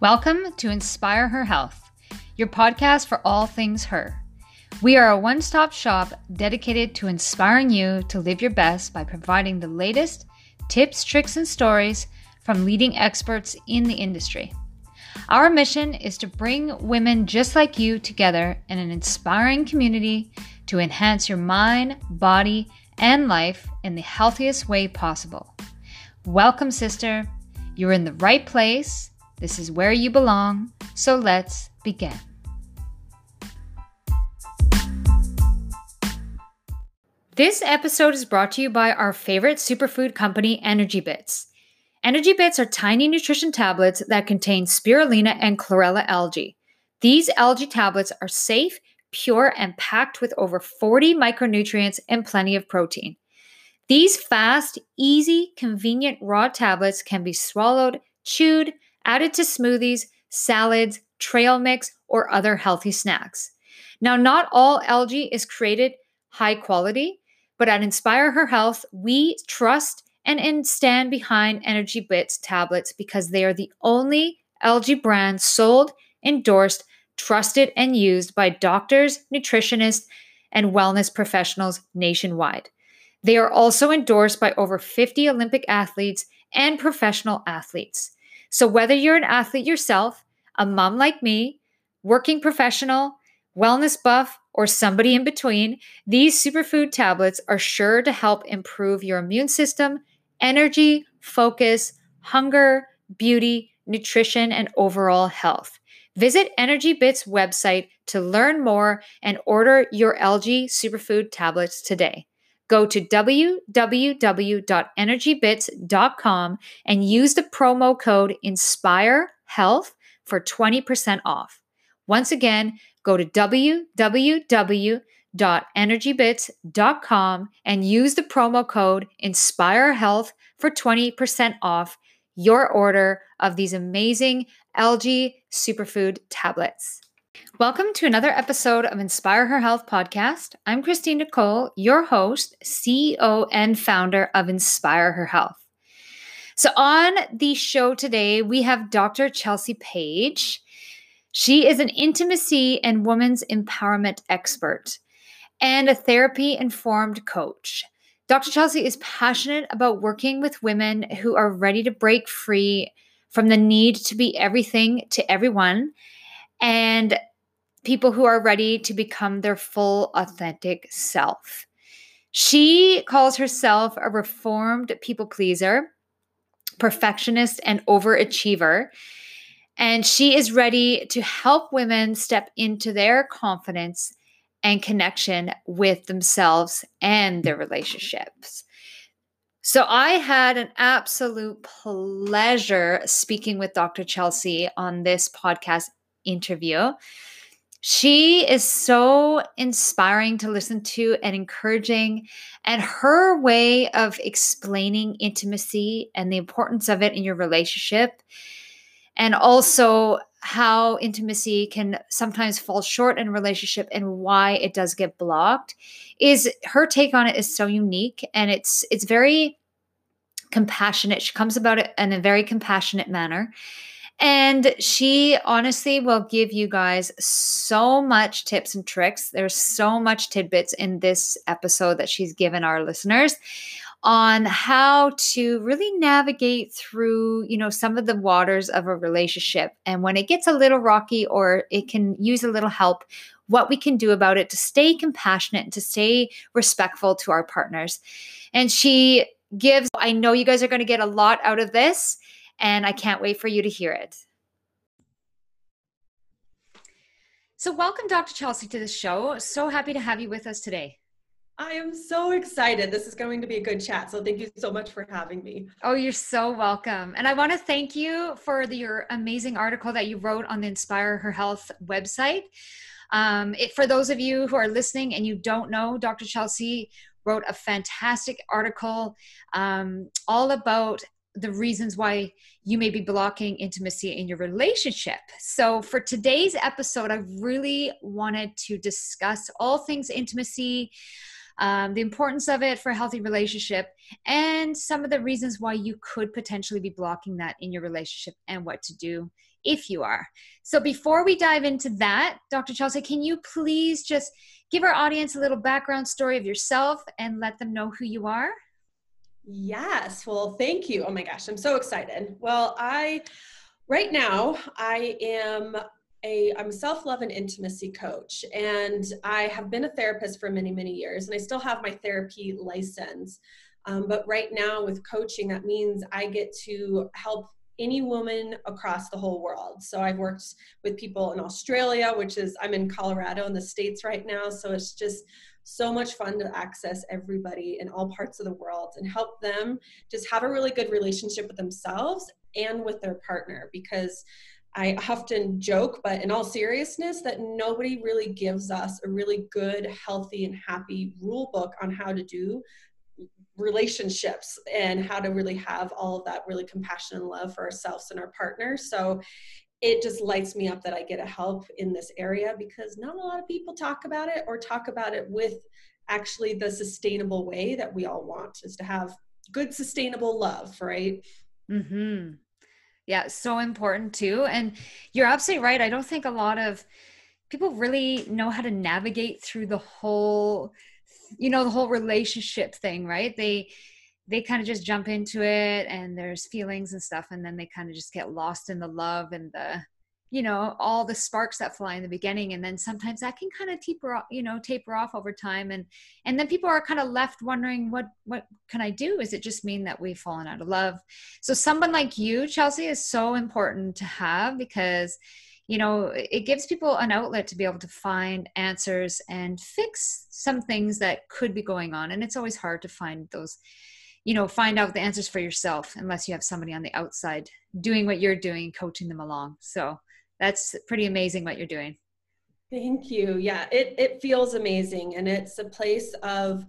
Welcome to Inspire Her Health, your podcast for all things her. We are a one stop shop dedicated to inspiring you to live your best by providing the latest tips, tricks, and stories from leading experts in the industry. Our mission is to bring women just like you together in an inspiring community to enhance your mind, body, and life in the healthiest way possible. Welcome, sister. You're in the right place. This is where you belong. So let's begin. This episode is brought to you by our favorite superfood company, Energy Bits. Energy Bits are tiny nutrition tablets that contain spirulina and chlorella algae. These algae tablets are safe, pure, and packed with over 40 micronutrients and plenty of protein. These fast, easy, convenient raw tablets can be swallowed, chewed, added to smoothies, salads, trail mix, or other healthy snacks. Now, not all algae is created high quality. But at Inspire Her Health, we trust and stand behind Energy Bits tablets because they are the only algae brand sold, endorsed, trusted, and used by doctors, nutritionists, and wellness professionals nationwide. They are also endorsed by over 50 Olympic athletes and professional athletes. So, whether you're an athlete yourself, a mom like me, working professional, wellness buff, or somebody in between, these superfood tablets are sure to help improve your immune system, energy, focus, hunger, beauty, nutrition, and overall health. Visit Energy Bits website to learn more and order your algae superfood tablets today. Go to www.energybits.com and use the promo code INSPIRE HEALTH for 20% off. Once again, go to www.energybits.com and use the promo code Inspire Health for 20% off your order of these amazing algae superfood tablets. Welcome to another episode of Inspire Her Health podcast. I'm Christine Nicole, your host, CEO, and founder of Inspire Her Health. So, on the show today, we have Dr. Chelsea Page. She is an intimacy and women's empowerment expert and a therapy informed coach. Dr. Chelsea is passionate about working with women who are ready to break free from the need to be everything to everyone and people who are ready to become their full authentic self. She calls herself a reformed people pleaser, perfectionist, and overachiever. And she is ready to help women step into their confidence and connection with themselves and their relationships. So, I had an absolute pleasure speaking with Dr. Chelsea on this podcast interview. She is so inspiring to listen to and encouraging. And her way of explaining intimacy and the importance of it in your relationship and also how intimacy can sometimes fall short in a relationship and why it does get blocked is her take on it is so unique and it's it's very compassionate she comes about it in a very compassionate manner and she honestly will give you guys so much tips and tricks there's so much tidbits in this episode that she's given our listeners on how to really navigate through, you know, some of the waters of a relationship. And when it gets a little rocky or it can use a little help, what we can do about it to stay compassionate and to stay respectful to our partners. And she gives, I know you guys are going to get a lot out of this, and I can't wait for you to hear it. So, welcome, Dr. Chelsea, to the show. So happy to have you with us today. I am so excited. This is going to be a good chat. So thank you so much for having me. Oh, you're so welcome. And I want to thank you for the, your amazing article that you wrote on the Inspire Her Health website. Um, it, for those of you who are listening and you don't know, Dr. Chelsea wrote a fantastic article um, all about the reasons why you may be blocking intimacy in your relationship. So, for today's episode, I really wanted to discuss all things intimacy um, the importance of it for a healthy relationship, and some of the reasons why you could potentially be blocking that in your relationship and what to do if you are. So, before we dive into that, Dr. Chelsea, can you please just give our audience a little background story of yourself and let them know who you are? Yes. Well, thank you. Oh my gosh, I'm so excited. Well, I right now I am a I'm a self-love and intimacy coach and I have been a therapist for many many years and I still have my therapy license. Um, but right now with coaching that means I get to help any woman across the whole world. So I've worked with people in Australia, which is I'm in Colorado in the states right now, so it's just so much fun to access everybody in all parts of the world and help them just have a really good relationship with themselves and with their partner because I often joke, but in all seriousness, that nobody really gives us a really good, healthy, and happy rule book on how to do relationships and how to really have all of that really compassion and love for ourselves and our partners. So it just lights me up that I get a help in this area because not a lot of people talk about it or talk about it with actually the sustainable way that we all want is to have good sustainable love, right? Mhm. Yeah, so important too. And you're absolutely right. I don't think a lot of people really know how to navigate through the whole you know the whole relationship thing, right? They they kind of just jump into it and there's feelings and stuff and then they kind of just get lost in the love and the you know all the sparks that fly in the beginning and then sometimes that can kind of taper off you know taper off over time and and then people are kind of left wondering what what can i do? Is it just mean that we've fallen out of love? So someone like you chelsea is so important to have because you know it gives people an outlet to be able to find answers and fix some things that could be going on and it's always hard to find those you know find out the answers for yourself unless you have somebody on the outside doing what you're doing coaching them along. So that's pretty amazing what you're doing. Thank you. Yeah it it feels amazing. And it's a place of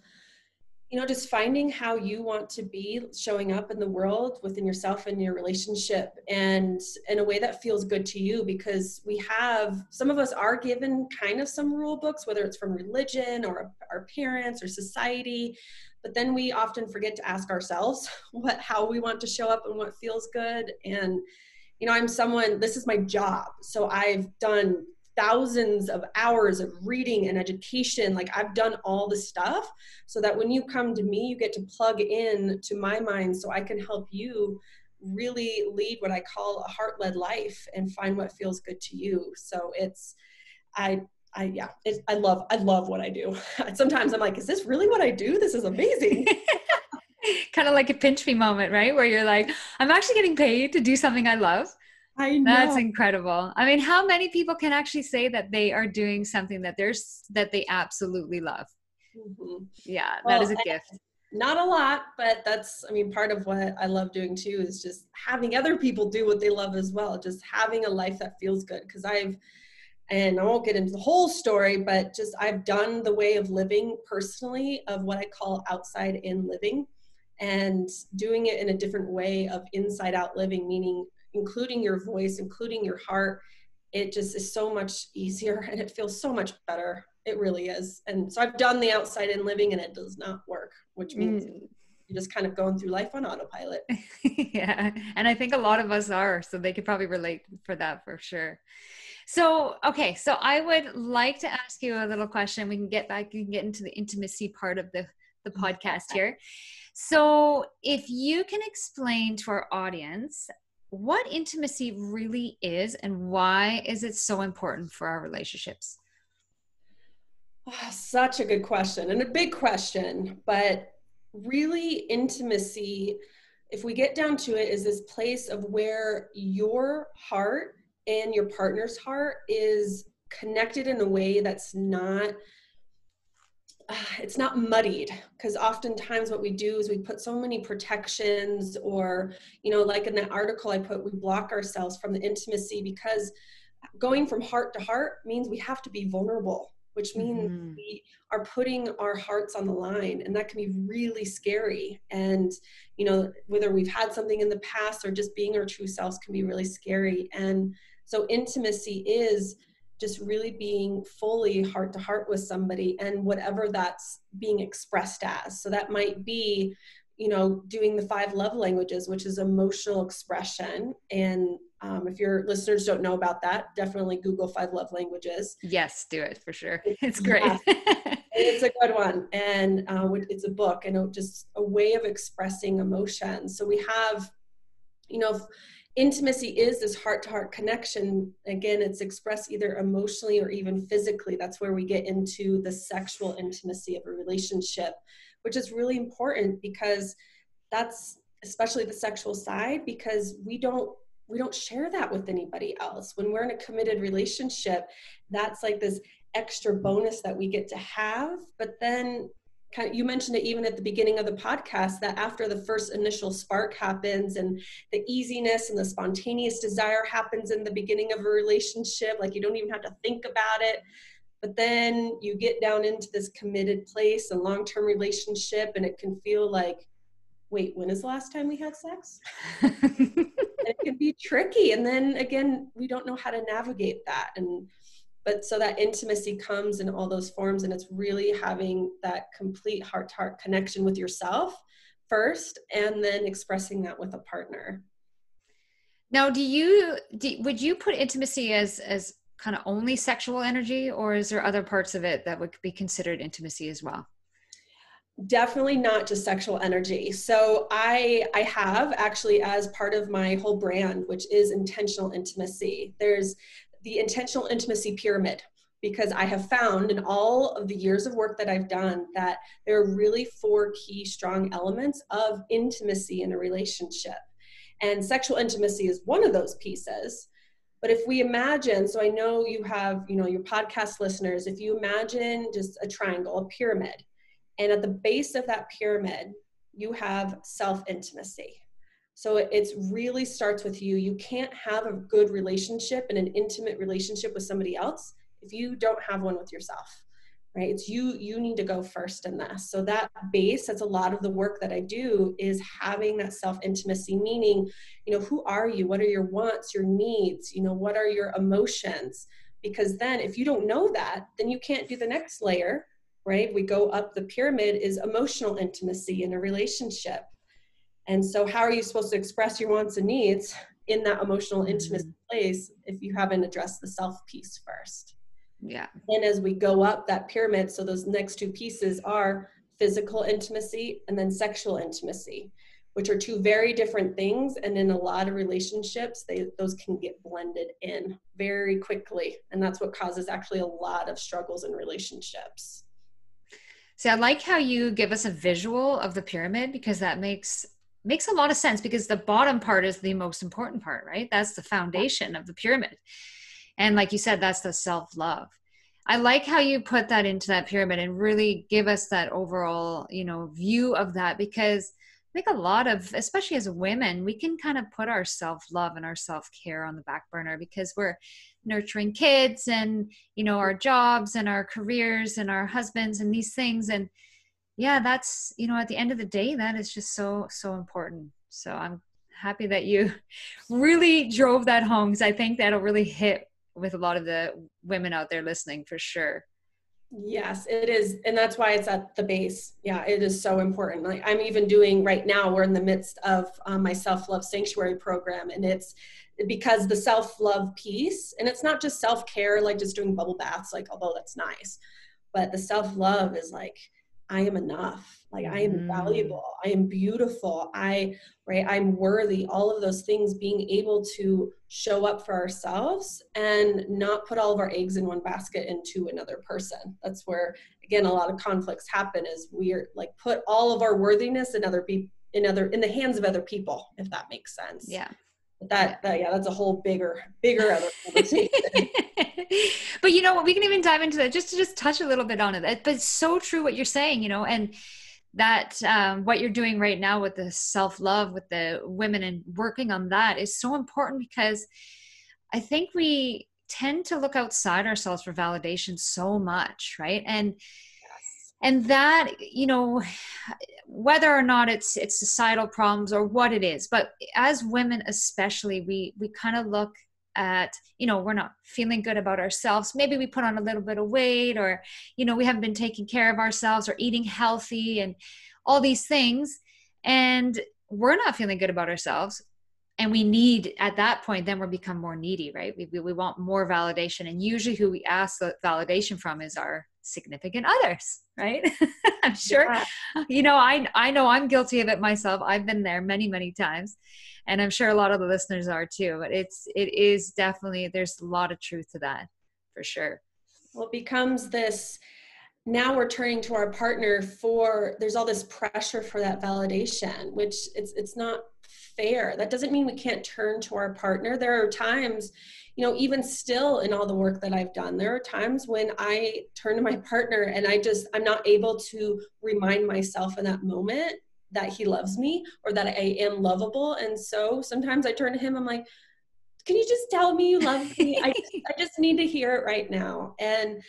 you know just finding how you want to be showing up in the world within yourself and your relationship and in a way that feels good to you because we have some of us are given kind of some rule books whether it's from religion or our parents or society but then we often forget to ask ourselves what how we want to show up and what feels good. And you know i'm someone this is my job. So i've done thousands of hours of reading and education. Like i've done all the stuff so that when you come to me you get to plug in to my mind so i can help you really lead what i call a heart-led life and find what feels good to you. So it's i I yeah, it, I love I love what I do. Sometimes I'm like, is this really what I do? This is amazing. kind of like a pinch me moment, right? Where you're like, I'm actually getting paid to do something I love. I know. That's incredible. I mean, how many people can actually say that they are doing something that there's that they absolutely love? Mm-hmm. Yeah, well, that is a gift. Not a lot, but that's I mean, part of what I love doing too is just having other people do what they love as well. Just having a life that feels good because I've and I won't get into the whole story, but just I've done the way of living personally of what I call outside in living and doing it in a different way of inside out living, meaning including your voice, including your heart. It just is so much easier and it feels so much better. It really is. And so I've done the outside in living and it does not work, which means mm. you're just kind of going through life on autopilot. yeah. And I think a lot of us are, so they could probably relate for that for sure. So, okay, so I would like to ask you a little question. We can get back and get into the intimacy part of the, the mm-hmm. podcast here. So, if you can explain to our audience what intimacy really is and why is it so important for our relationships? Oh, such a good question and a big question, but really intimacy if we get down to it is this place of where your heart and your partner's heart is connected in a way that's not uh, it's not muddied. Because oftentimes what we do is we put so many protections or you know like in that article i put we block ourselves from the intimacy because going from heart to heart means we have to be vulnerable which means mm-hmm. we are putting our hearts on the line and that can be really scary. And you know whether we've had something in the past or just being our true selves can be really scary. And so intimacy is just really being fully heart to heart with somebody and whatever that's being expressed as. So that might be, you know, doing the five love languages, which is emotional expression. And um, if your listeners don't know about that, definitely Google five love languages. Yes, do it for sure. It's great. Yeah. it's a good one. And uh, it's a book and just a way of expressing emotion. So we have, you know, intimacy is this heart to heart connection. Again, it's expressed either emotionally or even physically. That's where we get into the sexual intimacy of a relationship, which is really important because that's especially the sexual side because we don't we don't share that with anybody else when we're in a committed relationship that's like this extra bonus that we get to have but then kind of, you mentioned it even at the beginning of the podcast that after the first initial spark happens and the easiness and the spontaneous desire happens in the beginning of a relationship like you don't even have to think about it. But then you get down into this committed place a long-term relationship and it can feel like wait when is the last time we had sex? It can be tricky. And then again we don't know how to navigate that. And but so that intimacy comes in all those forms and it's really having that complete heart to heart connection with yourself first and then expressing that with a partner. Now do you do, would you put intimacy as as kind of only sexual energy or is there other parts of it that would be considered intimacy as well? Definitely not just sexual energy. So i i have actually as part of my whole brand which is intentional intimacy. There's the intentional intimacy pyramid because I have found in all of the years of work that I've done that there are really four key strong elements of intimacy in a relationship. And sexual intimacy is one of those pieces. But if we imagine, so I know you have, you know, your podcast listeners, if you imagine just a triangle, a pyramid, and at the base of that pyramid, you have self intimacy. So it really starts with you. You can't have a good relationship and an intimate relationship with somebody else if you don't have one with yourself. Right? It's you you need to go first in this. So that base, that's a lot of the work that I do is having that self-intimacy, meaning, you know, who are you? What are your wants, your needs? You know, what are your emotions? Because then if you don't know that, then you can't do the next layer, right? We go up the pyramid is emotional intimacy in a relationship and so, how are you supposed to express your wants and needs in that emotional, intimate mm-hmm. place if you haven't addressed the self piece first? Yeah. And as we go up that pyramid, so those next two pieces are physical intimacy and then sexual intimacy, which are two very different things. And in a lot of relationships, they those can get blended in very quickly. And that's what causes actually a lot of struggles in relationships. See, I like how you give us a visual of the pyramid because that makes makes a lot of sense because the bottom part is the most important part, right? That's the foundation of the pyramid. And like you said, that's the self love. I like how you put that into that pyramid and really give us that overall, you know, view of that because I think a lot of, especially as women, we can kind of put our self love and our self care on the back burner because we're nurturing kids and, you know, our jobs and our careers and our husbands and these things. And yeah that's you know at the end of the day that is just so so important. So i'm happy that you really drove that home because i think that'll really hit with a lot of the women out there listening for sure. Yes it is and that's why it's at the base. Yeah it is so important. Like i'm even doing right now we're in the midst of um, my self-love sanctuary program and it's because the self-love piece and it's not just self-care like just doing bubble baths like although that's nice but the self-love is like I am enough. Like I am mm. valuable. I am beautiful. I right I'm worthy. All of those things being able to show up for ourselves and not put all of our eggs in one basket into another person. That's where again a lot of conflicts happen is we're like put all of our worthiness in other people in other in the hands of other people if that makes sense. Yeah. That, that yeah, that's a whole bigger bigger other conversation. but you know what? We can even dive into that just to just touch a little bit on it. But it's so true what you're saying, you know, and that um, what you're doing right now with the self love with the women and working on that is so important because I think we tend to look outside ourselves for validation so much, right? And and that you know whether or not it's it's societal problems or what it is but as women especially we we kind of look at you know we're not feeling good about ourselves. Maybe we put on a little bit of weight or you know we haven't been taking care of ourselves or eating healthy and all these things. And we're not feeling good about ourselves. And we need at that point then we become more needy right? We, we, we want more validation. And usually who we ask the validation from is our significant others right? I'm sure yeah. you know i i know i'm guilty of it myself. I've been there many many times and i'm sure a lot of the listeners are too but it's it is definitely there's a lot of truth to that for sure. Well it becomes this now we're turning to our partner for there's all this pressure for that validation which it's it's not fair. That doesn't mean we can't turn to our partner. There are times you know even still in all the work that i've done there are times when i turn to my partner and i just i'm not able to remind myself in that moment that he loves me or that i am lovable. And so sometimes i turn to him i'm like can you just tell me you love me? I, just, I just need to hear it right now. And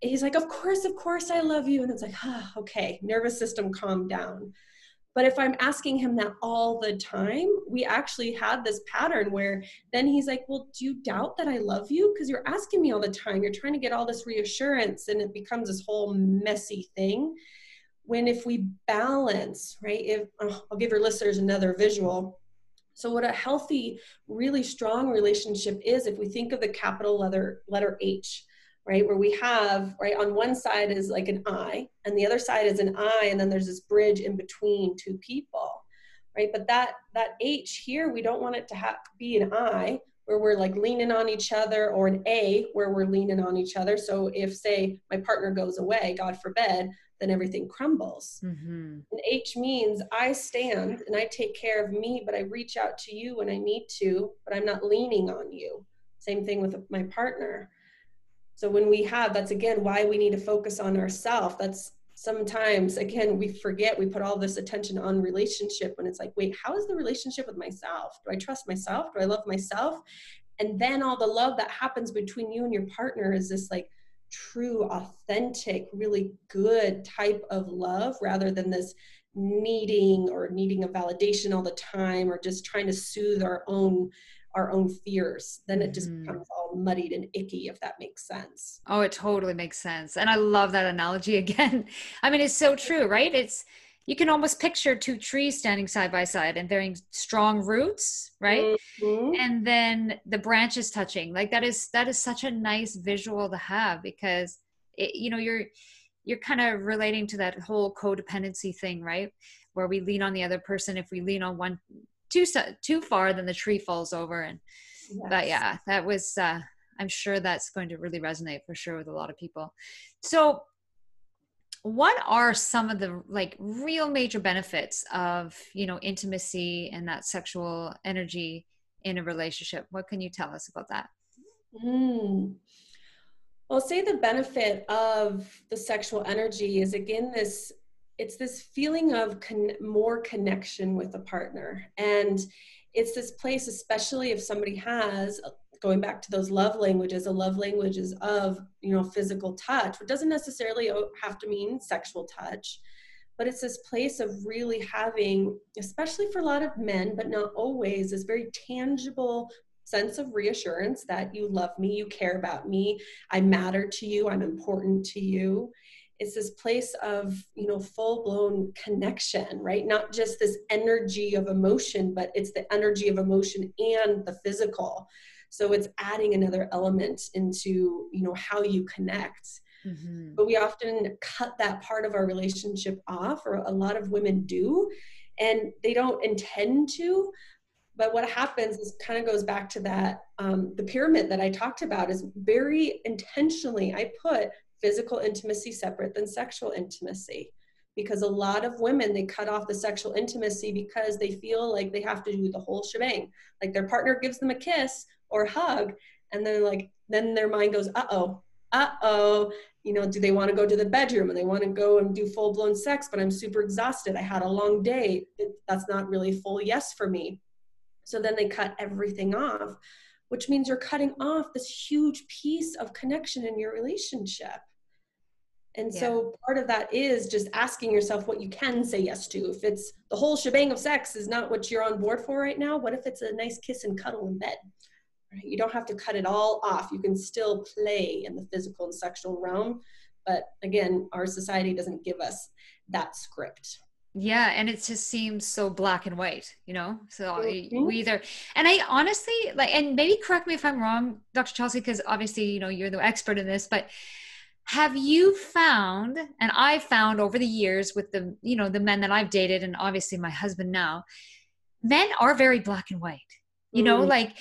he's like, Of course, of course, I love you. And it's like, ah, okay, nervous system calm down. But if I'm asking him that all the time, we actually had this pattern where then he's like, Well, do you doubt that I love you? Because you're asking me all the time. You're trying to get all this reassurance, and it becomes this whole messy thing. When if we balance, right? If oh, I'll give your listeners another visual. So, what a healthy, really strong relationship is, if we think of the capital letter, letter H, right? Where we have, right, on one side is like an I, and the other side is an I, and then there's this bridge in between two people, right? But that that H here, we don't want it to have be an I where we're like leaning on each other, or an A where we're leaning on each other. So if say my partner goes away, God forbid, then everything crumbles. Mm-hmm. And H means I stand and I take care of me, but I reach out to you when I need to, but I'm not leaning on you. Same thing with my partner. So when we have, that's again why we need to focus on ourselves. That's sometimes again we forget we put all this attention on relationship when it's like wait how is the relationship with myself? Do i trust myself? Do i love myself? And then all the love that happens between you and your partner is this like true authentic really good type of love rather than this needing or needing a validation all the time or just trying to soothe our own our own fears then it just mm. becomes all muddied and icky if that makes sense. Oh it totally makes sense and i love that analogy again. I mean it's so true right? It's you can almost picture two trees standing side by side and bearing strong roots right? Mm-hmm. and then the branches touching. Like that is that is such a nice visual to have because it, you know you're you're kind of relating to that whole codependency thing right? Where we lean on the other person if we lean on one too too far, then the tree falls over. And yes. but yeah, that was. Uh, I'm sure that's going to really resonate for sure with a lot of people. So, what are some of the like real major benefits of you know intimacy and that sexual energy in a relationship? What can you tell us about that? Mm. Well, say the benefit of the sexual energy is again this it's this feeling of con- more connection with a partner. And it's this place especially if somebody has going back to those love languages a love languages of you know physical touch which doesn't necessarily have to mean sexual touch but it's this place of really having especially for a lot of men but not always this very tangible sense of reassurance that you love me you care about me i matter to you i'm important to you it's this place of you know full blown connection right? Not just this energy of emotion but it's the energy of emotion and the physical. So it's adding another element into you know how you connect. Mm-hmm. but we often cut that part of our relationship off or a lot of women do and they don't intend to. But what happens is kind of goes back to that um, the pyramid that i talked about is very intentionally i put physical intimacy separate than sexual intimacy. Because a lot of women they cut off the sexual intimacy because they feel like they have to do the whole shebang. Like their partner gives them a kiss or hug and then like then their mind goes uh-oh uh-oh. You know do they want to go to the bedroom? And they want to go and do full-blown sex but i'm super exhausted. I had a long day. That's not really full yes for me. So then they cut everything off which means you're cutting off this huge piece of connection in your relationship and yeah. so part of that is just asking yourself what you can say yes to. If it's the whole shebang of sex is not what you're on board for right now, what if it's a nice kiss and cuddle in bed? Right? You don't have to cut it all off. You can still play in the physical and sexual realm. But again, our society doesn't give us that script. Yeah, and it just seems so black and white, you know. So mm-hmm. we either, and I honestly like, and maybe correct me if I'm wrong, Dr. Chelsea, because obviously you know you're the expert in this, but have you found, and I've found over the years with the you know the men that I've dated, and obviously my husband now, men are very black and white. You know, mm. like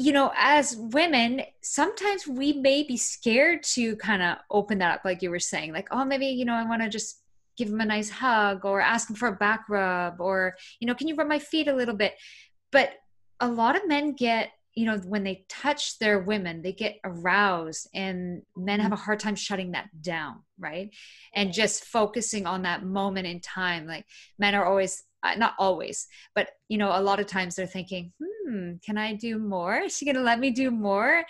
you know, as women, sometimes we may be scared to kind of open that up, like you were saying, like, oh, maybe, you know, I want to just give him a nice hug or ask him for a back rub or, you know, can you rub my feet a little bit? But a lot of men get, you know, when they touch their women, they get aroused and men have a hard time shutting that down, right? And just focusing on that moment in time. Like men are always, uh, not always, but, you know, a lot of times they're thinking, hmm, can I do more? Is she going to let me do more?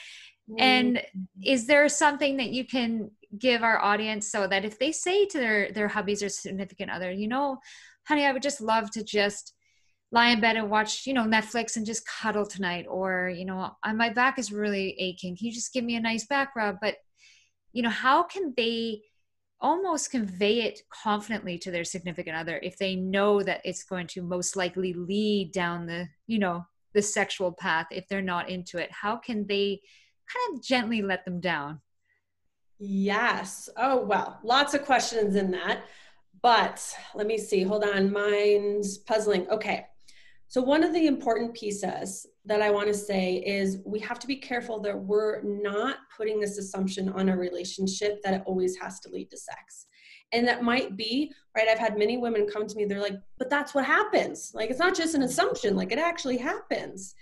And mm-hmm. is there something that you can give our audience so that if they say to their their hubbies or significant other, you know, honey, I would just love to just lie in bed and watch, you know, Netflix and just cuddle tonight, or you know, my back is really aching. Can you just give me a nice back rub? But you know, how can they almost convey it confidently to their significant other if they know that it's going to most likely lead down the, you know, the sexual path if they're not into it? How can they kind of gently let them down? Yes. Oh, well, lots of questions in that. But let me see. Hold on. Mine's puzzling. Okay. So, one of the important pieces that I want to say is we have to be careful that we're not putting this assumption on a relationship that it always has to lead to sex. And that might be, right? I've had many women come to me, they're like, but that's what happens. Like, it's not just an assumption, like, it actually happens.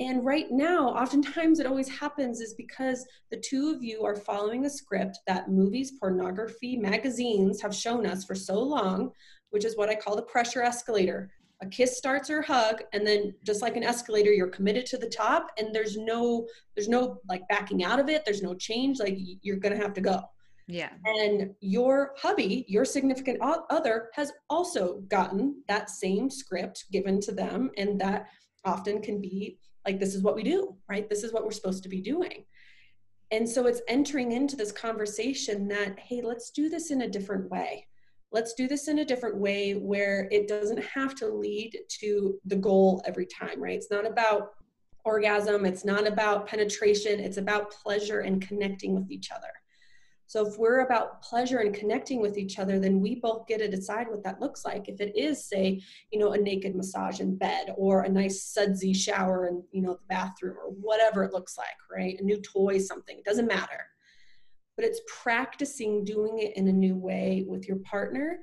And right now, oftentimes it always happens is because the two of you are following a script that movies, pornography, magazines have shown us for so long, which is what I call the pressure escalator. A kiss starts or hug, and then just like an escalator, you're committed to the top, and there's no there's no like backing out of it. There's no change. Like you're gonna have to go. Yeah. And your hubby, your significant other, has also gotten that same script given to them, and that often can be like this is what we do right this is what we're supposed to be doing and so it's entering into this conversation that hey let's do this in a different way let's do this in a different way where it doesn't have to lead to the goal every time right it's not about orgasm it's not about penetration it's about pleasure and connecting with each other so if we're about pleasure and connecting with each other, then we both get to decide what that looks like. If it is, say, you know, a naked massage in bed or a nice sudsy shower in, you know, the bathroom or whatever it looks like, right? A new toy, something, it doesn't matter. But it's practicing doing it in a new way with your partner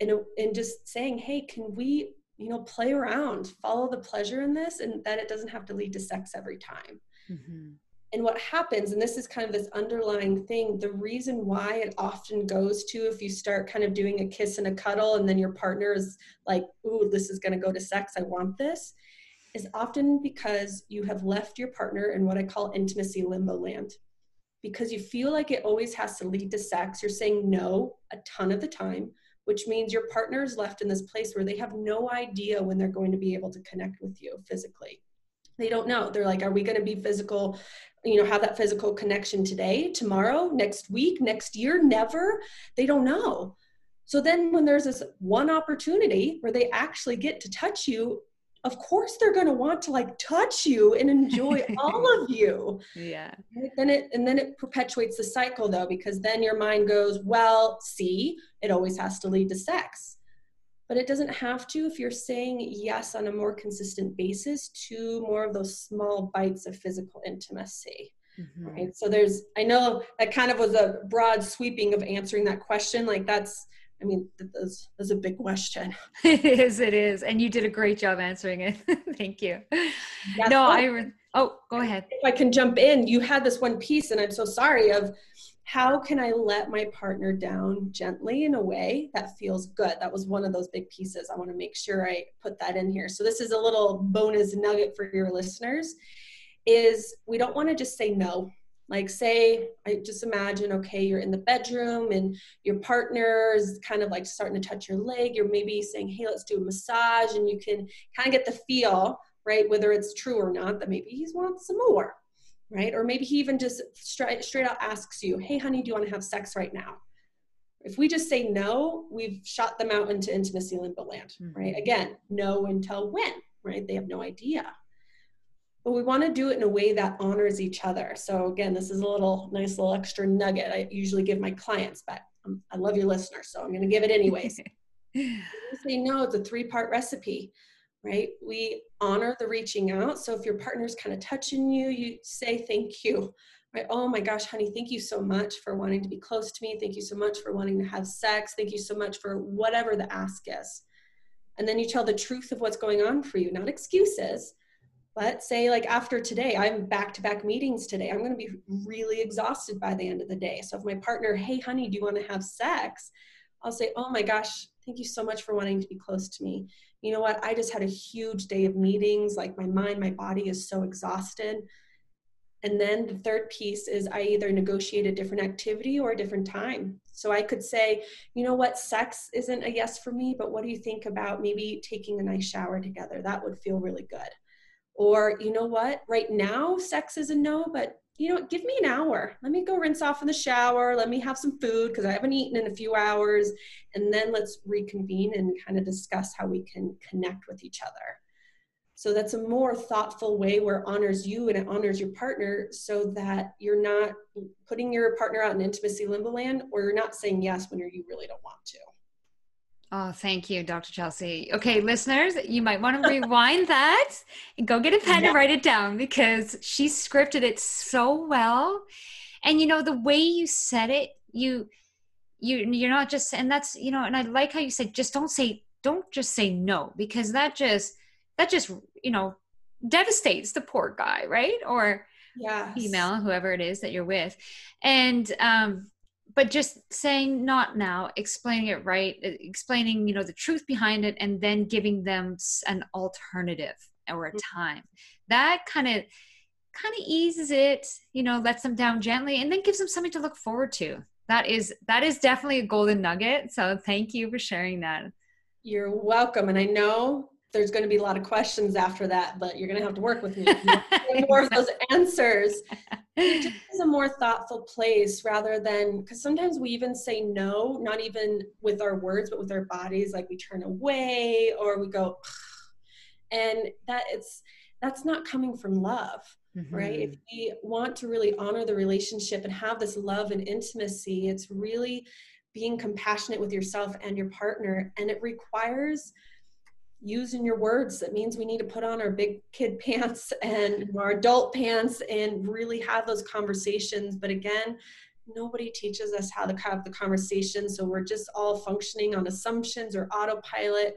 and, and just saying, hey, can we, you know, play around, follow the pleasure in this, and then it doesn't have to lead to sex every time. Mm-hmm. And what happens, and this is kind of this underlying thing, the reason why it often goes to if you start kind of doing a kiss and a cuddle, and then your partner is like, Ooh, this is going to go to sex, I want this, is often because you have left your partner in what I call intimacy limbo land. Because you feel like it always has to lead to sex, you're saying no a ton of the time, which means your partner is left in this place where they have no idea when they're going to be able to connect with you physically. They don't know. They're like are we going to be physical you know have that physical connection today tomorrow next week next year? Never. They don't know. So then when there's this one opportunity where they actually get to touch you of course they're going to want to like touch you and enjoy all of you yeah then it and then it perpetuates the cycle though because then your mind goes well see it always has to lead to sex but it doesn't have to if you're saying yes on a more consistent basis to more of those small bites of physical intimacy. Mm-hmm. Right. So there's, I know that kind of was a broad sweeping of answering that question. Like that's, I mean, that's, that's a big question. It is, it is. And you did a great job answering it. Thank you. Yes, no, I, was oh, go ahead. If I can jump in, you had this one piece and I'm so sorry of, how can I let my partner down gently in a way that feels good? That was one of those big pieces. I want to make sure I put that in here. So this is a little bonus nugget for your listeners is we don't want to just say no. Like say, I just imagine, okay, you're in the bedroom and your partner is kind of like starting to touch your leg. You're maybe saying, hey, let's do a massage and you can kind of get the feel right? Whether it's true or not, that maybe he wants some more, right? Or maybe he even just straight, straight out asks you, hey, honey, do you want to have sex right now? If we just say no, we've shot them out into intimacy limbo land, mm-hmm. right? Again, no until when, right? They have no idea. But we want to do it in a way that honors each other. So again, this is a little nice little extra nugget I usually give my clients, but um, I love your listeners, so I'm going to give it anyways. say no, it's a three-part recipe right? We honor the reaching out. So if your partner's kind of touching you, you say thank you, right? Oh my gosh, honey, thank you so much for wanting to be close to me. Thank you so much for wanting to have sex. Thank you so much for whatever the ask is. And then you tell the truth of what's going on for you, not excuses. But say, like, after today, I'm back to back meetings today. I'm going to be really exhausted by the end of the day. So, if my partner, hey, honey, do you want to have sex? I'll say, oh my gosh, thank you so much for wanting to be close to me you know what, I just had a huge day of meetings. Like my mind, my body is so exhausted. And then the third piece is I either negotiate a different activity or a different time. So I could say, you know what, sex isn't a yes for me, but what do you think about maybe taking a nice shower together? That would feel really good. Or, you know what, right now, sex is a no, but you know, give me an hour. Let me go rinse off in the shower. Let me have some food because I haven't eaten in a few hours. And then let's reconvene and kind of discuss how we can connect with each other. So that's a more thoughtful way where it honors you and it honors your partner so that you're not putting your partner out in intimacy limbo land or you're not saying yes when you really don't want to. Oh, thank you, Dr. Chelsea. Okay, listeners, you might want to rewind that and go get a pen yeah. and write it down because she scripted it so well. And you know, the way you said it, you you you're not just and that's you know, and I like how you said just don't say don't just say no because that just that just you know devastates the poor guy, right? Or yeah, female, whoever it is that you're with. And um but just saying not now explaining it right explaining you know the truth behind it and then giving them an alternative or a mm-hmm. time. That kind of kind of eases it you know lets them down gently and then gives them something to look forward to. That is that is definitely a golden nugget so thank you for sharing that. You're welcome and i know there's going to be a lot of questions after that, but you're going to have to work with me more of those answers. It just is a more thoughtful place rather than because sometimes we even say no, not even with our words, but with our bodies. Like we turn away or we go, and that it's that's not coming from love. Mm-hmm. Right. If we want to really honor the relationship and have this love and intimacy, it's really being compassionate with yourself and your partner. And it requires using your words. That means we need to put on our big kid pants and our adult pants and really have those conversations. But again nobody teaches us how to have the conversation. So we're just all functioning on assumptions or autopilot.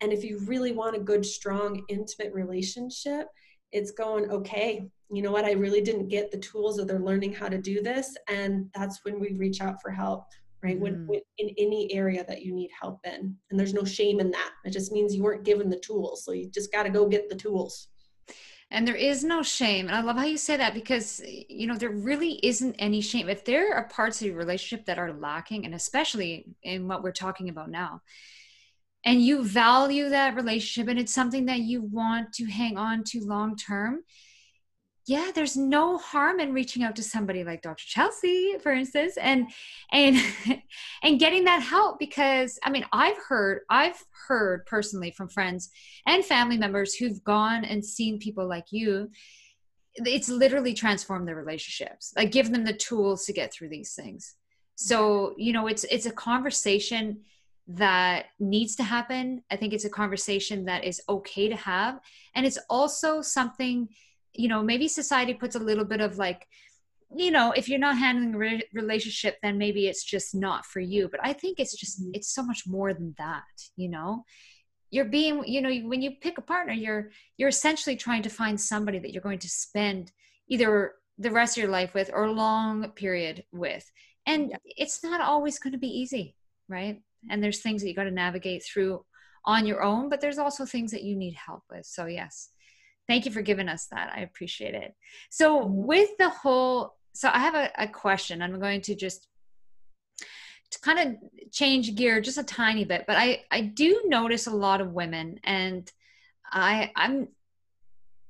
And if you really want a good strong intimate relationship it's going okay you know what? I really didn't get the tools or they're learning how to do this. And that's when we reach out for help right? Mm. When, when, in any area that you need help in. And there's no shame in that. It just means you weren't given the tools. So you just got to go get the tools. And there is no shame. And I love how you say that because, you know, there really isn't any shame. If there are parts of your relationship that are lacking, and especially in what we're talking about now, and you value that relationship and it's something that you want to hang on to long term, yeah there's no harm in reaching out to somebody like dr chelsea for instance and and and getting that help because i mean i've heard i've heard personally from friends and family members who've gone and seen people like you it's literally transformed their relationships like give them the tools to get through these things. So you know it's it's a conversation that needs to happen. I think it's a conversation that is okay to have and it's also something you know maybe society puts a little bit of like you know if you're not handling a re- relationship then maybe it's just not for you. But i think it's just mm-hmm. it's so much more than that you know? You're being you know when you pick a partner you're you're essentially trying to find somebody that you're going to spend either the rest of your life with or a long period with. And it's not always going to be easy right? And there's things that you got to navigate through on your own but there's also things that you need help with. So yes Thank you for giving us that. I appreciate it. So, with the whole, so I have a, a question. I'm going to just to kind of change gear just a tiny bit, but I I do notice a lot of women, and I I'm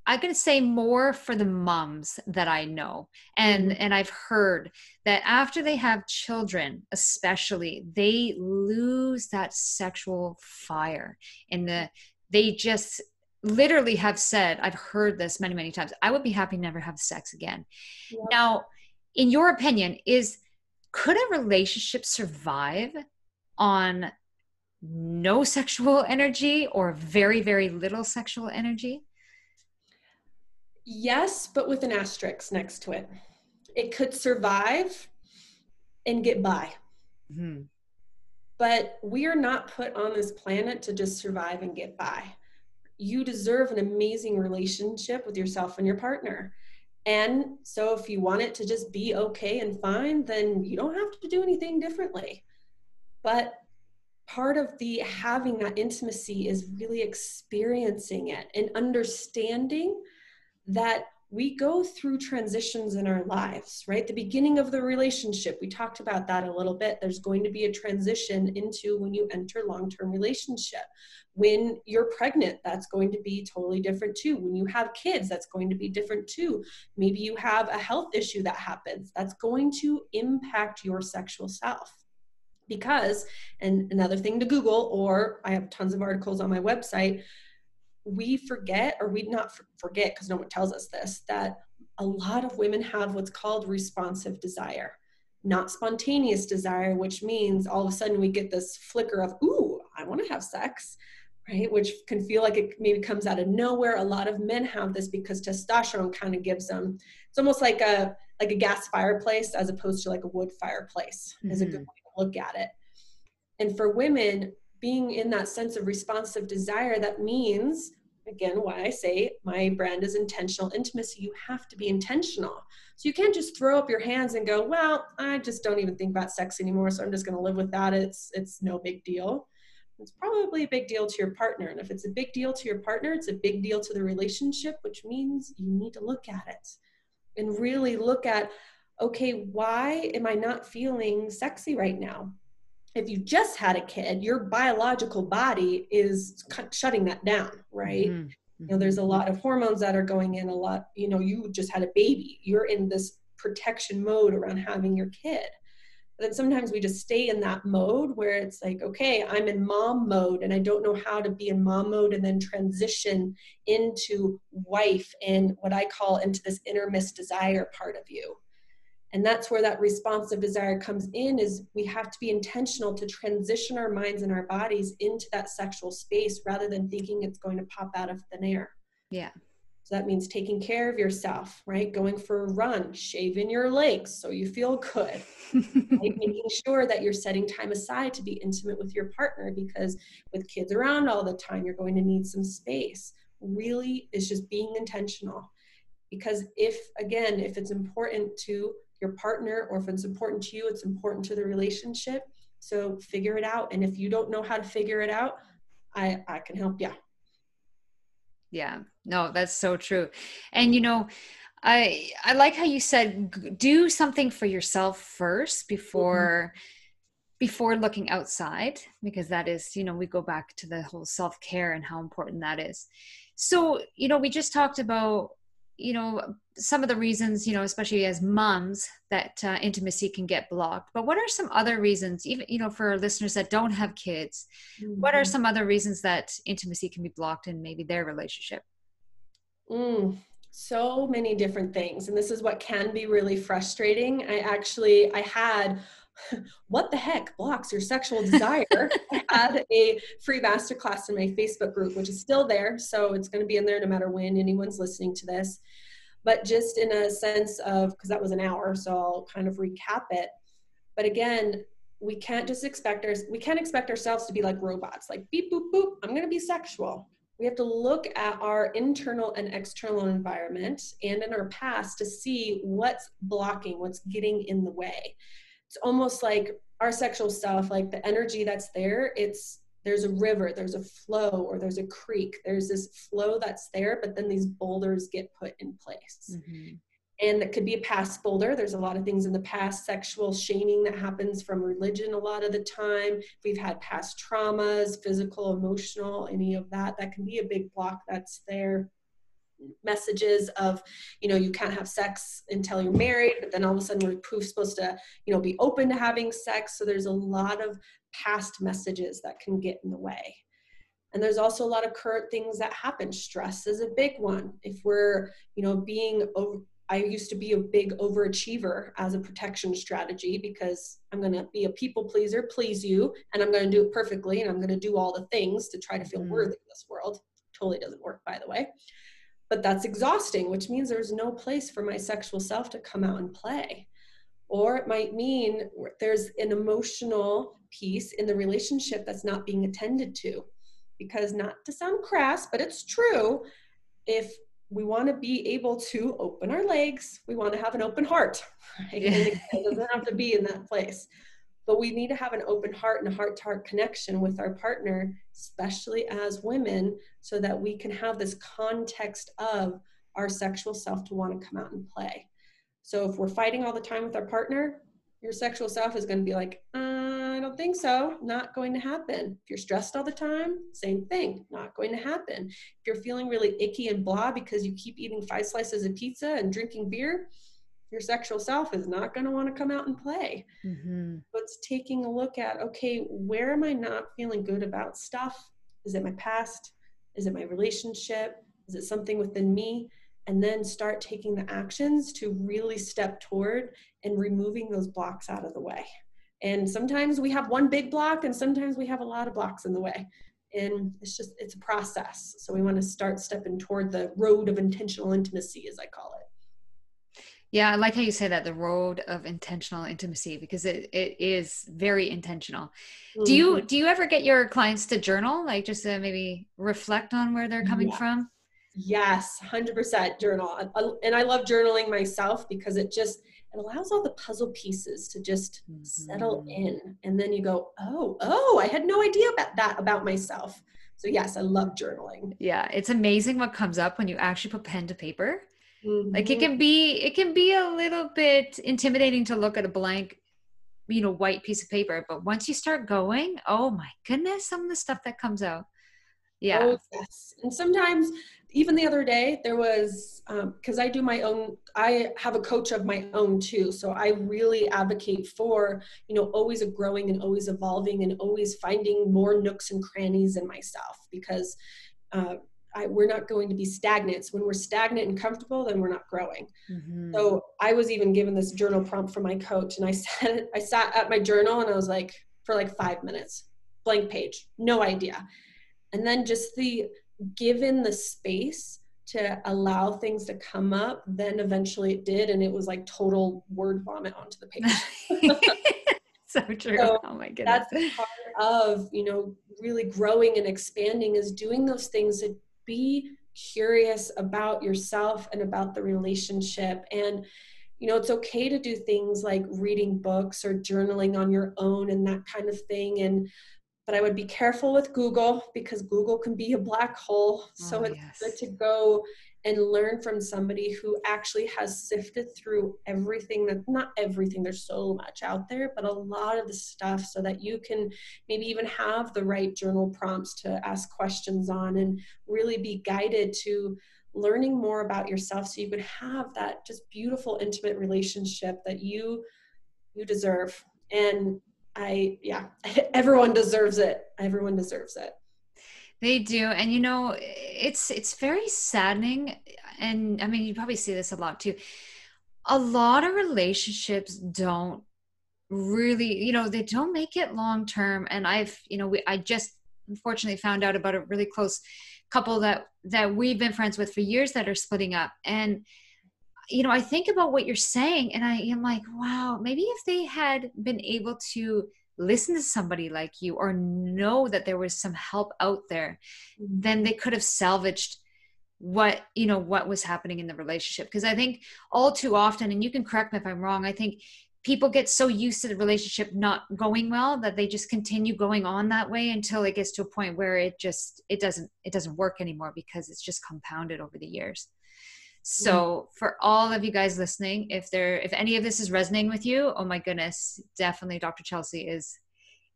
I'm going to say more for the moms that I know and mm-hmm. and I've heard that after they have children especially they lose that sexual fire and the they just literally have said I've heard this many many times I would be happy never have sex again. Yeah. Now in your opinion is could a relationship survive on no sexual energy or very very little sexual energy? Yes, but with an asterisk next to it. It could survive and get by. Mm-hmm. But we are not put on this planet to just survive and get by. You deserve an amazing relationship with yourself and your partner. And so, if you want it to just be okay and fine, then you don't have to do anything differently. But part of the having that intimacy is really experiencing it and understanding that we go through transitions in our lives, right? The beginning of the relationship, we talked about that a little bit. There's going to be a transition into when you enter long term relationship. When you're pregnant, that's going to be totally different too. When you have kids, that's going to be different too. Maybe you have a health issue that happens, that's going to impact your sexual self. Because, and another thing to Google, or I have tons of articles on my website we forget, or we not forget because no one tells us this, that a lot of women have what's called responsive desire, not spontaneous desire, which means all of a sudden we get this flicker of, ooh, I want to have sex, right? Which can feel like it maybe comes out of nowhere. A lot of men have this because testosterone kind of gives them, it's almost like a like a gas fireplace as opposed to like a wood fireplace mm-hmm. is a good mm-hmm. way to look at it. And for women, being in that sense of responsive desire, that means again why i say my brand is intentional. Intimacy you have to be intentional. So you can't just throw up your hands and go well i just don't even think about sex anymore so i'm just going to live without it it's it's no big deal. It's probably a big deal to your partner and if it's a big deal to your partner it's a big deal to the relationship which means you need to look at it and really look at okay why am i not feeling sexy right now if you just had a kid, your biological body is shutting that down, right? Mm-hmm. You know, there's a lot of hormones that are going in, a lot, you know, you just had a baby. You're in this protection mode around having your kid. But then sometimes we just stay in that mode where it's like, okay, I'm in mom mode and I don't know how to be in mom mode and then transition into wife and what I call into this inner miss desire part of you and that's where that responsive desire comes in is we have to be intentional to transition our minds and our bodies into that sexual space rather than thinking it's going to pop out of thin air. Yeah. So that means taking care of yourself right? Going for a run shaving your legs so you feel good right? making sure that you're setting time aside to be intimate with your partner because with kids around all the time you're going to need some space. Really is just being intentional. Because if again if it's important to your partner or if it's important to you it's important to the relationship. So figure it out. And if you don't know how to figure it out i i can help you yeah. No that's so true. And you know i i like how you said do something for yourself first before mm-hmm. before looking outside because that is you know we go back to the whole self-care and how important that is. So you know we just talked about you know some of the reasons you know especially as moms that uh, intimacy can get blocked but what are some other reasons even you know for listeners that don't have kids mm-hmm. what are mm-hmm. some other reasons that intimacy can be blocked in maybe their relationship mm, so many different things and this is what can be really frustrating i actually i had what the heck blocks your sexual desire? I had a free masterclass in my facebook group which is still there so it's going to be in there no matter when anyone's listening to this. But just in a sense of because that was an hour so i'll kind of recap it. But again we can't just expect our we can't expect ourselves to be like robots like beep boop boop i'm going to be sexual. We have to look at our internal and external environment and in our past to see what's blocking what's getting in the way it's almost like our sexual stuff like the energy that's there it's there's a river there's a flow or there's a creek. There's this flow that's there but then these boulders get put in place. Mm-hmm. and that could be a past boulder. There's a lot of things in the past sexual shaming that happens from religion a lot of the time. We've had past traumas physical emotional any of that. That can be a big block that's there messages of you know you can't have sex until you're married but then all of a sudden we're proof supposed to you know be open to having sex so there's a lot of past messages that can get in the way and there's also a lot of current things that happen stress is a big one if we're you know being over I used to be a big overachiever as a protection strategy because I'm going to be a people pleaser, please you, and I'm going to do it perfectly, and I'm going to do all the things to try to feel mm. worthy in this world. Totally doesn't work, by the way. But that's exhausting, which means there's no place for my sexual self to come out and play. Or it might mean there's an emotional piece in the relationship that's not being attended to. Because, not to sound crass, but it's true, if we want to be able to open our legs. We want to have an open heart. Right? it doesn't have to be in that place. But we need to have an open heart and a heart to heart connection with our partner, especially as women, so that we can have this context of our sexual self to want to come out and play. So if we're fighting all the time with our partner, your sexual self is going to be like, uh, I don't think so. Not going to happen. If you're stressed all the time, same thing. Not going to happen. If you're feeling really icky and blah because you keep eating five slices of pizza and drinking beer, your sexual self is not going to want to come out and play. Mm-hmm. But it's taking a look at okay, where am I not feeling good about stuff? Is it my past? Is it my relationship? Is it something within me? and then start taking the actions to really step toward and removing those blocks out of the way. And sometimes we have one big block and sometimes we have a lot of blocks in the way. And it's just, it's a process. So we want to start stepping toward the road of intentional intimacy, as I call it. Yeah, I like how you say that the road of intentional intimacy because it, it is very intentional. Mm-hmm. Do you mm-hmm. do you ever get your clients to journal, like just to maybe reflect on where they're coming yeah. from? Yes, 100% journal. And I love journaling myself because it just it allows all the puzzle pieces to just mm-hmm. settle in and then you go, "Oh, oh, I had no idea about that about myself." So yes, I love journaling. Yeah, it's amazing what comes up when you actually put pen to paper. Mm-hmm. Like it can be it can be a little bit intimidating to look at a blank you know white piece of paper, but once you start going, oh my goodness, some of the stuff that comes out. Yeah. Oh, yes. And sometimes even the other day there was because um, i do my own i have a coach of my own too so i really advocate for you know always growing and always evolving and always finding more nooks and crannies in myself because uh, I, we're not going to be stagnant. So when we're stagnant and comfortable, then we're not growing. Mm-hmm. So I was even given this journal prompt from my coach, and I said I sat at my journal and I was like for like five minutes, blank page, no idea, and then just the given the space to allow things to come up, then eventually it did, and it was like total word vomit onto the page. so true. So oh my goodness. That's part of you know really growing and expanding is doing those things to be curious about yourself and about the relationship and you know it's okay to do things like reading books or journaling on your own and that kind of thing and but I would be careful with Google because Google can be a black hole. So oh, it's yes. good to go and learn from somebody who actually has sifted through everything that not everything there's so much out there but a lot of the stuff so that you can maybe even have the right journal prompts to ask questions on and really be guided to learning more about yourself so you can have that just beautiful intimate relationship that you you deserve and I, yeah, everyone deserves it. Everyone deserves it. They do. And you know, it's it's very saddening and I mean you probably see this a lot too. A lot of relationships don't really, you know, they don't make it long term and I've, you know, we I just unfortunately found out about a really close couple that that we've been friends with for years that are splitting up and you know, I think about what you're saying and I am like, wow, maybe if they had been able to listen to somebody like you or know that there was some help out there, mm-hmm. then they could have salvaged what you know what was happening in the relationship. Because i think all too often and you can correct me if i'm wrong i think people get so used to the relationship not going well that they just continue going on that way until it gets to a point where it just it doesn't it doesn't work anymore because it's just compounded over the years so for all of you guys listening, if there if any of this is resonating with you, oh my goodness, definitely Dr. Chelsea is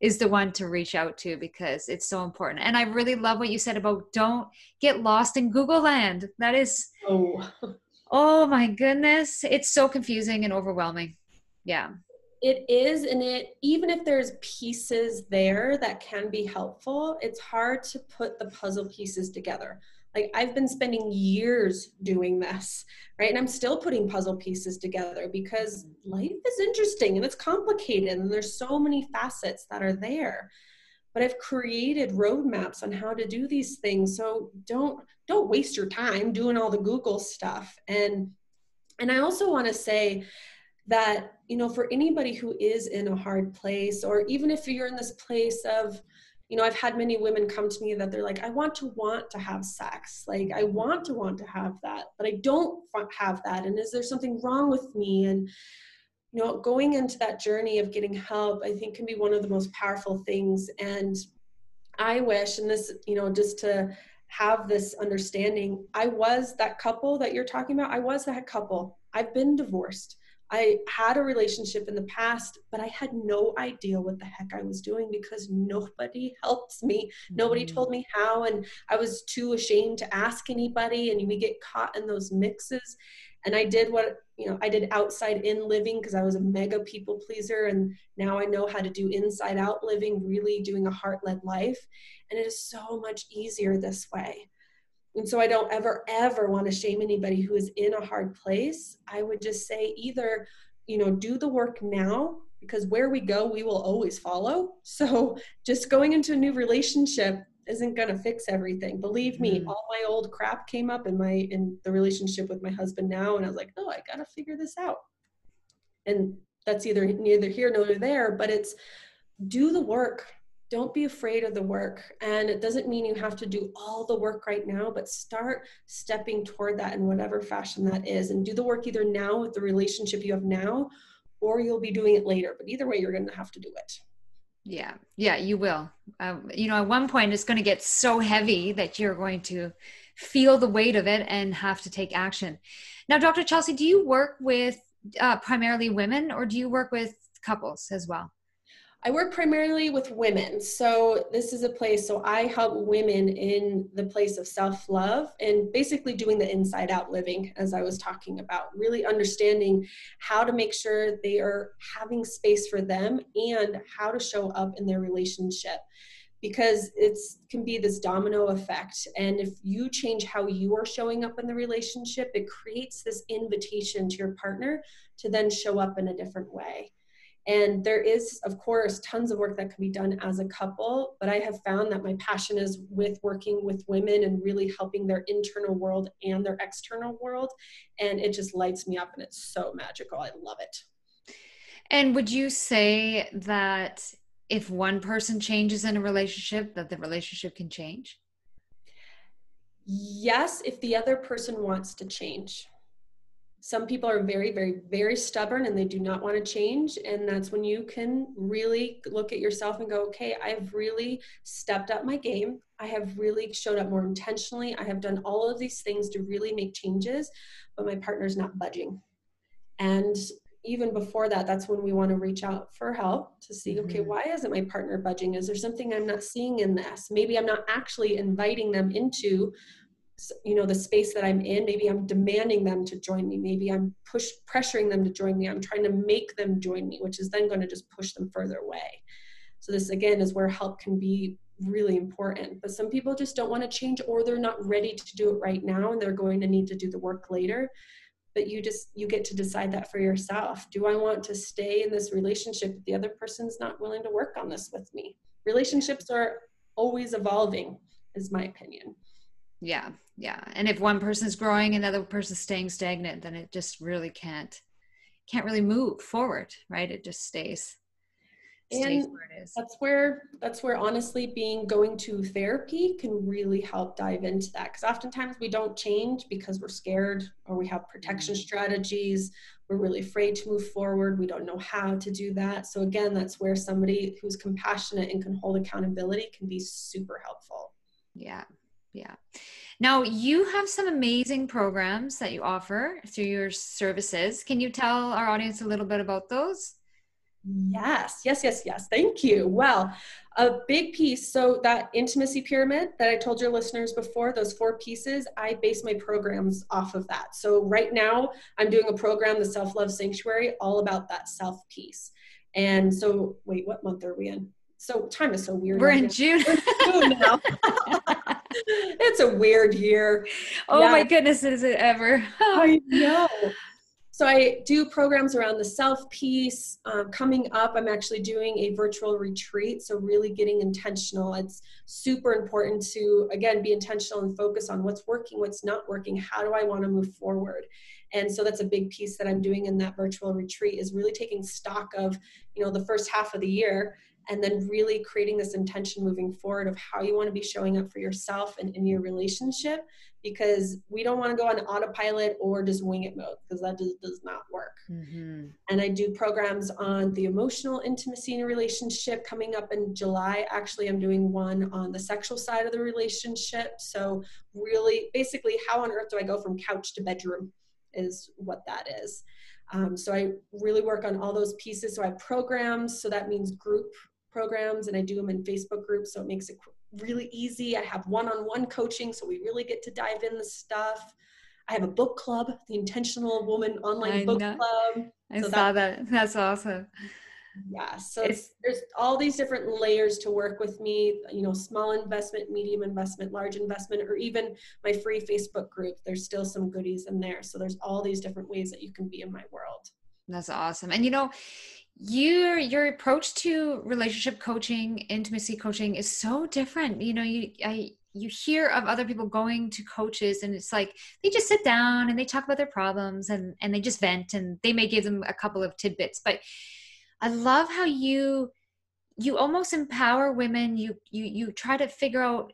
is the one to reach out to because it's so important. And I really love what you said about don't get lost in Google land. That is oh oh my goodness. It's so confusing and overwhelming. Yeah. It is, and it even if there's pieces there that can be helpful, it's hard to put the puzzle pieces together. Like I've been spending years doing this, right? And I'm still putting puzzle pieces together because life is interesting and it's complicated and there's so many facets that are there. But I've created roadmaps on how to do these things. So don't don't waste your time doing all the Google stuff. And and I also want to say that you know for anybody who is in a hard place or even if you're in this place of you know i've had many women come to me that they're like i want to want to have sex. Like i want to want to have that but i don't have that. And is there something wrong with me? And you know going into that journey of getting help i think can be one of the most powerful things. And i wish and this you know just to have this understanding i was that couple that you're talking about. I was that couple. I've been divorced I had a relationship in the past, but I had no idea what the heck I was doing because nobody helped me. Nobody mm. told me how, and I was too ashamed to ask anybody. And we get caught in those mixes. And I did what you know I did outside in living because I was a mega people pleaser, and now I know how to do inside out living, really doing a heart led life. And it is so much easier this way. And so I don't ever, ever want to shame anybody who is in a hard place. I would just say either, you know, do the work now because where we go, we will always follow. So just going into a new relationship isn't going to fix everything. Believe me, mm. all my old crap came up in my in the relationship with my husband now and I was like, "Oh, I got to figure this out." And that's either neither here nor there, but it's do the work don't be afraid of the work. And it doesn't mean you have to do all the work right now, but start stepping toward that in whatever fashion that is. And do the work either now with the relationship you have now, or you'll be doing it later. But either way, you're going to have to do it. Yeah, yeah, you will. Um, you know, at one point, it's going to get so heavy that you're going to feel the weight of it and have to take action. Now, Dr. Chelsea, do you work with uh, primarily women or do you work with couples as well? I work primarily with women. So this is a place, so I help women in the place of self love and basically doing the inside out living, as I was talking about, really understanding how to make sure they are having space for them and how to show up in their relationship. Because it's can be this domino effect. And if you change how you are showing up in the relationship, it creates this invitation to your partner to then show up in a different way. And there is, of course, tons of work that can be done as a couple, but I have found that my passion is with working with women and really helping their internal world and their external world. And it just lights me up and it's so magical. I love it. And would you say that if one person changes in a relationship, that the relationship can change? Yes, if the other person wants to change some people are very very very stubborn and they do not want to change and that's when you can really look at yourself and go okay i've really stepped up my game. I have really showed up more intentionally. I have done all of these things to really make changes but my partner's not budging. And even before that that's when we want to reach out for help to see okay mm-hmm. why isn't my partner budging? Is there something i'm not seeing in this? Maybe i'm not actually inviting them into you know the space that i'm in maybe i'm demanding them to join me maybe i'm push pressuring them to join me i'm trying to make them join me which is then going to just push them further away. So this again is where help can be really important but some people just don't want to change or they're not ready to do it right now and they're going to need to do the work later. But you just you get to decide that for yourself. Do i want to stay in this relationship if the other person's not willing to work on this with me? Relationships are always evolving is my opinion yeah yeah. And if one person's growing and the other person's staying stagnant then it just really can't can't really move forward right? It just stays and that's where that's where honestly being going to therapy can really help dive into that because oftentimes we don't change because we're scared or we have protection mm-hmm. strategies. We're really afraid to move forward. We don't know how to do that. So again that's where somebody who's compassionate and can hold accountability can be super helpful. Yeah yeah now, you have some amazing programs that you offer through your services. Can you tell our audience a little bit about those? Yes, yes, yes, yes. Thank you. Well, a big piece. So, that intimacy pyramid that I told your listeners before, those four pieces, I base my programs off of that. So, right now, I'm doing a program, the Self Love Sanctuary, all about that self piece. And so, wait, what month are we in? So, time is so weird. We're in June. June now. it's a weird year. Oh yeah. my goodness, is it ever? I know. So I do programs around the self piece. Um, coming up, I'm actually doing a virtual retreat. So really getting intentional. It's super important to again be intentional and focus on what's working, what's not working. How do I want to move forward? And so that's a big piece that I'm doing in that virtual retreat is really taking stock of you know the first half of the year and then really creating this intention moving forward of how you want to be showing up for yourself and in your relationship because we don't want to go on autopilot or just wing it mode because that just does not work. Mm-hmm. And I do programs on the emotional intimacy in a relationship coming up in July. Actually, I'm doing one on the sexual side of the relationship. So, really, basically, how on earth do I go from couch to bedroom is what that is. Um, so I really work on all those pieces. So I have programs. So that means group programs and I do them in Facebook groups. So it makes it really easy. I have one on one coaching. So we really get to dive in the stuff. I have a book club, the Intentional Woman Online I Book know. Club. I so saw that, that. That's awesome. Yeah. So there's all these different layers to work with me, you know, small investment, medium investment, large investment, or even my free Facebook group. There's still some goodies in there. So there's all these different ways that you can be in my world. That's awesome. And you know, your your approach to relationship coaching intimacy coaching is so different. You know you i you hear of other people going to coaches and it's like they just sit down and they talk about their problems and and they just vent and they may give them a couple of tidbits but i love how you you almost empower women. You you you try to figure out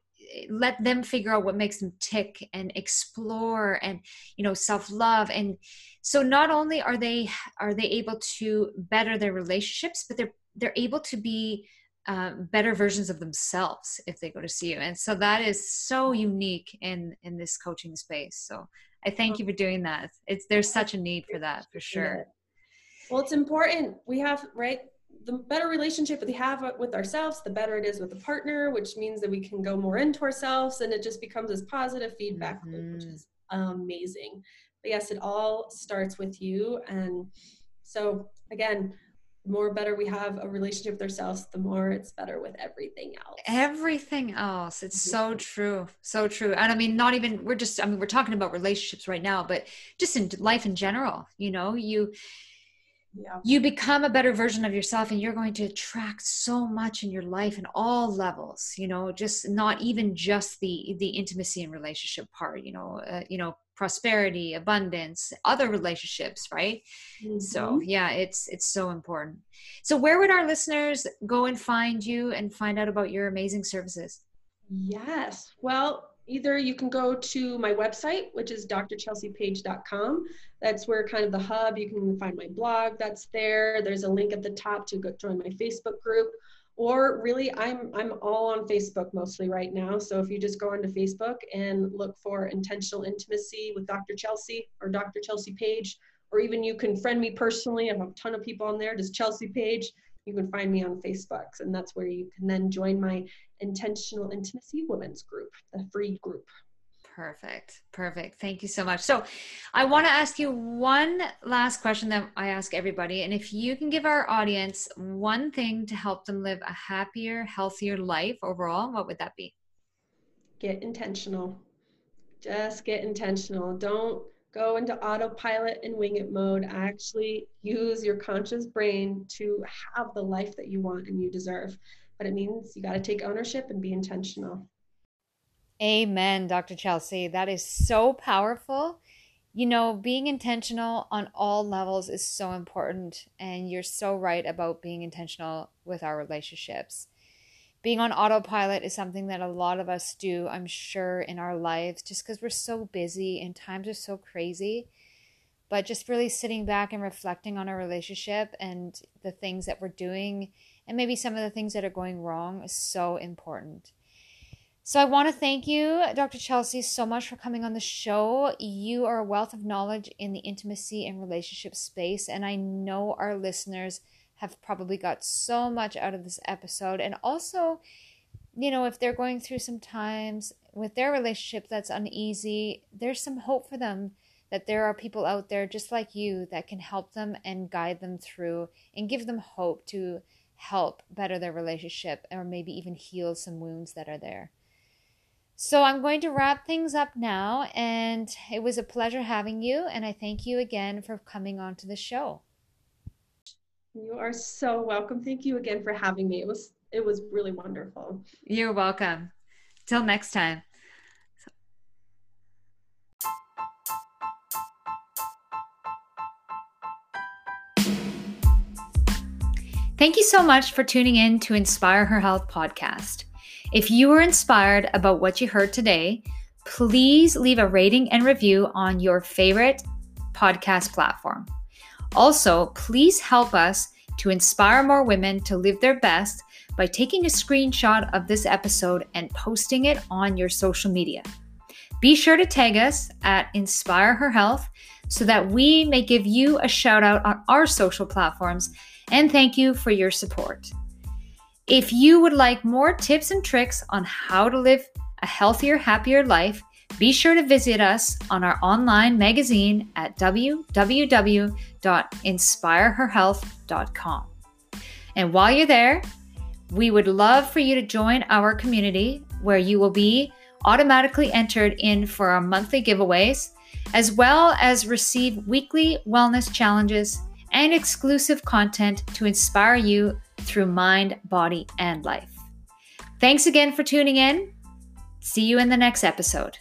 let them figure out what makes them tick and explore and you know self-love. And so not only are they are they able to better their relationships but they're they're able to be uh, better versions of themselves if they go to see you. And so that is so unique in in this coaching space. So i thank you for doing that. It's there's such a need for that for sure. well it's important. We have right the better relationship we have with ourselves, the better it is with the partner, which means that we can go more into ourselves and it just becomes this positive feedback mm-hmm. loop, which mm-hmm. is amazing. But yes, it all starts with you. And so, again, the more better we have a relationship with ourselves, the more it's better with everything else. Everything else. It's so true. So true. And I mean, not even, we're just, I mean, we're talking about relationships right now, but just in life in general, you know, you, yeah. you become a better version of yourself and you're going to attract so much in your life in all levels you know just not even just the the intimacy and relationship part you know uh, you know prosperity abundance other relationships right mm-hmm. so yeah it's it's so important so where would our listeners go and find you and find out about your amazing services yes well either you can go to my website, which is drchelseapage.com. That's where kind of the hub, you can find my blog that's there. There's a link at the top to go join my Facebook group. Or really, I'm I'm all on Facebook mostly right now. So if you just go onto Facebook and look for intentional intimacy with Dr. Chelsea or Dr. Chelsea Page, or even you can friend me personally. I have a ton of people on there, just Chelsea Page you can find me on Facebook, and that's where you can then join my Intentional Intimacy Women's Group, the free group. Perfect. Perfect. Thank you so much. So, I want to ask you one last question that I ask everybody. And if you can give our audience one thing to help them live a happier, healthier life overall, what would that be? Get intentional. Just get intentional. Don't go into autopilot and wing it mode. Actually, use your conscious brain to have the life that you want and you deserve. But it means you got to take ownership and be intentional. Amen, Dr. Chelsea. That is so powerful. You know, being intentional on all levels is so important. And you're so right about being intentional with our relationships being on autopilot is something that a lot of us do, I'm sure, in our lives just because we're so busy and times are so crazy. But just really sitting back and reflecting on our relationship and the things that we're doing and maybe some of the things that are going wrong is so important. So I want to thank you, Dr. Chelsea, so much for coming on the show. You are a wealth of knowledge in the intimacy and relationship space, and I know our listeners have probably got so much out of this episode. And also, you know, if they're going through some times with their relationship that's uneasy, there's some hope for them that there are people out there just like you that can help them and guide them through and give them hope to help better their relationship or maybe even heal some wounds that are there. So I'm going to wrap things up now, and it was a pleasure having you, and I thank you again for coming on to the show. You are so welcome. Thank you again for having me. It was it was really wonderful. You're welcome. Till next time. Thank you so much for tuning in to Inspire Her Health podcast. If you were inspired about what you heard today, please leave a rating and review on your favorite podcast platform. Also, please help us to inspire more women to live their best by taking a screenshot of this episode and posting it on your social media. Be sure to tag us at Inspire Her Health so that we may give you a shout out on our social platforms and thank you for your support. If you would like more tips and tricks on how to live a healthier, happier life, be sure to visit us on our online magazine at www.inspireherhealth.com. And while you're there, we would love for you to join our community where you will be automatically entered in for our monthly giveaways, as well as receive weekly wellness challenges and exclusive content to inspire you through mind, body, and life. Thanks again for tuning in. See you in the next episode.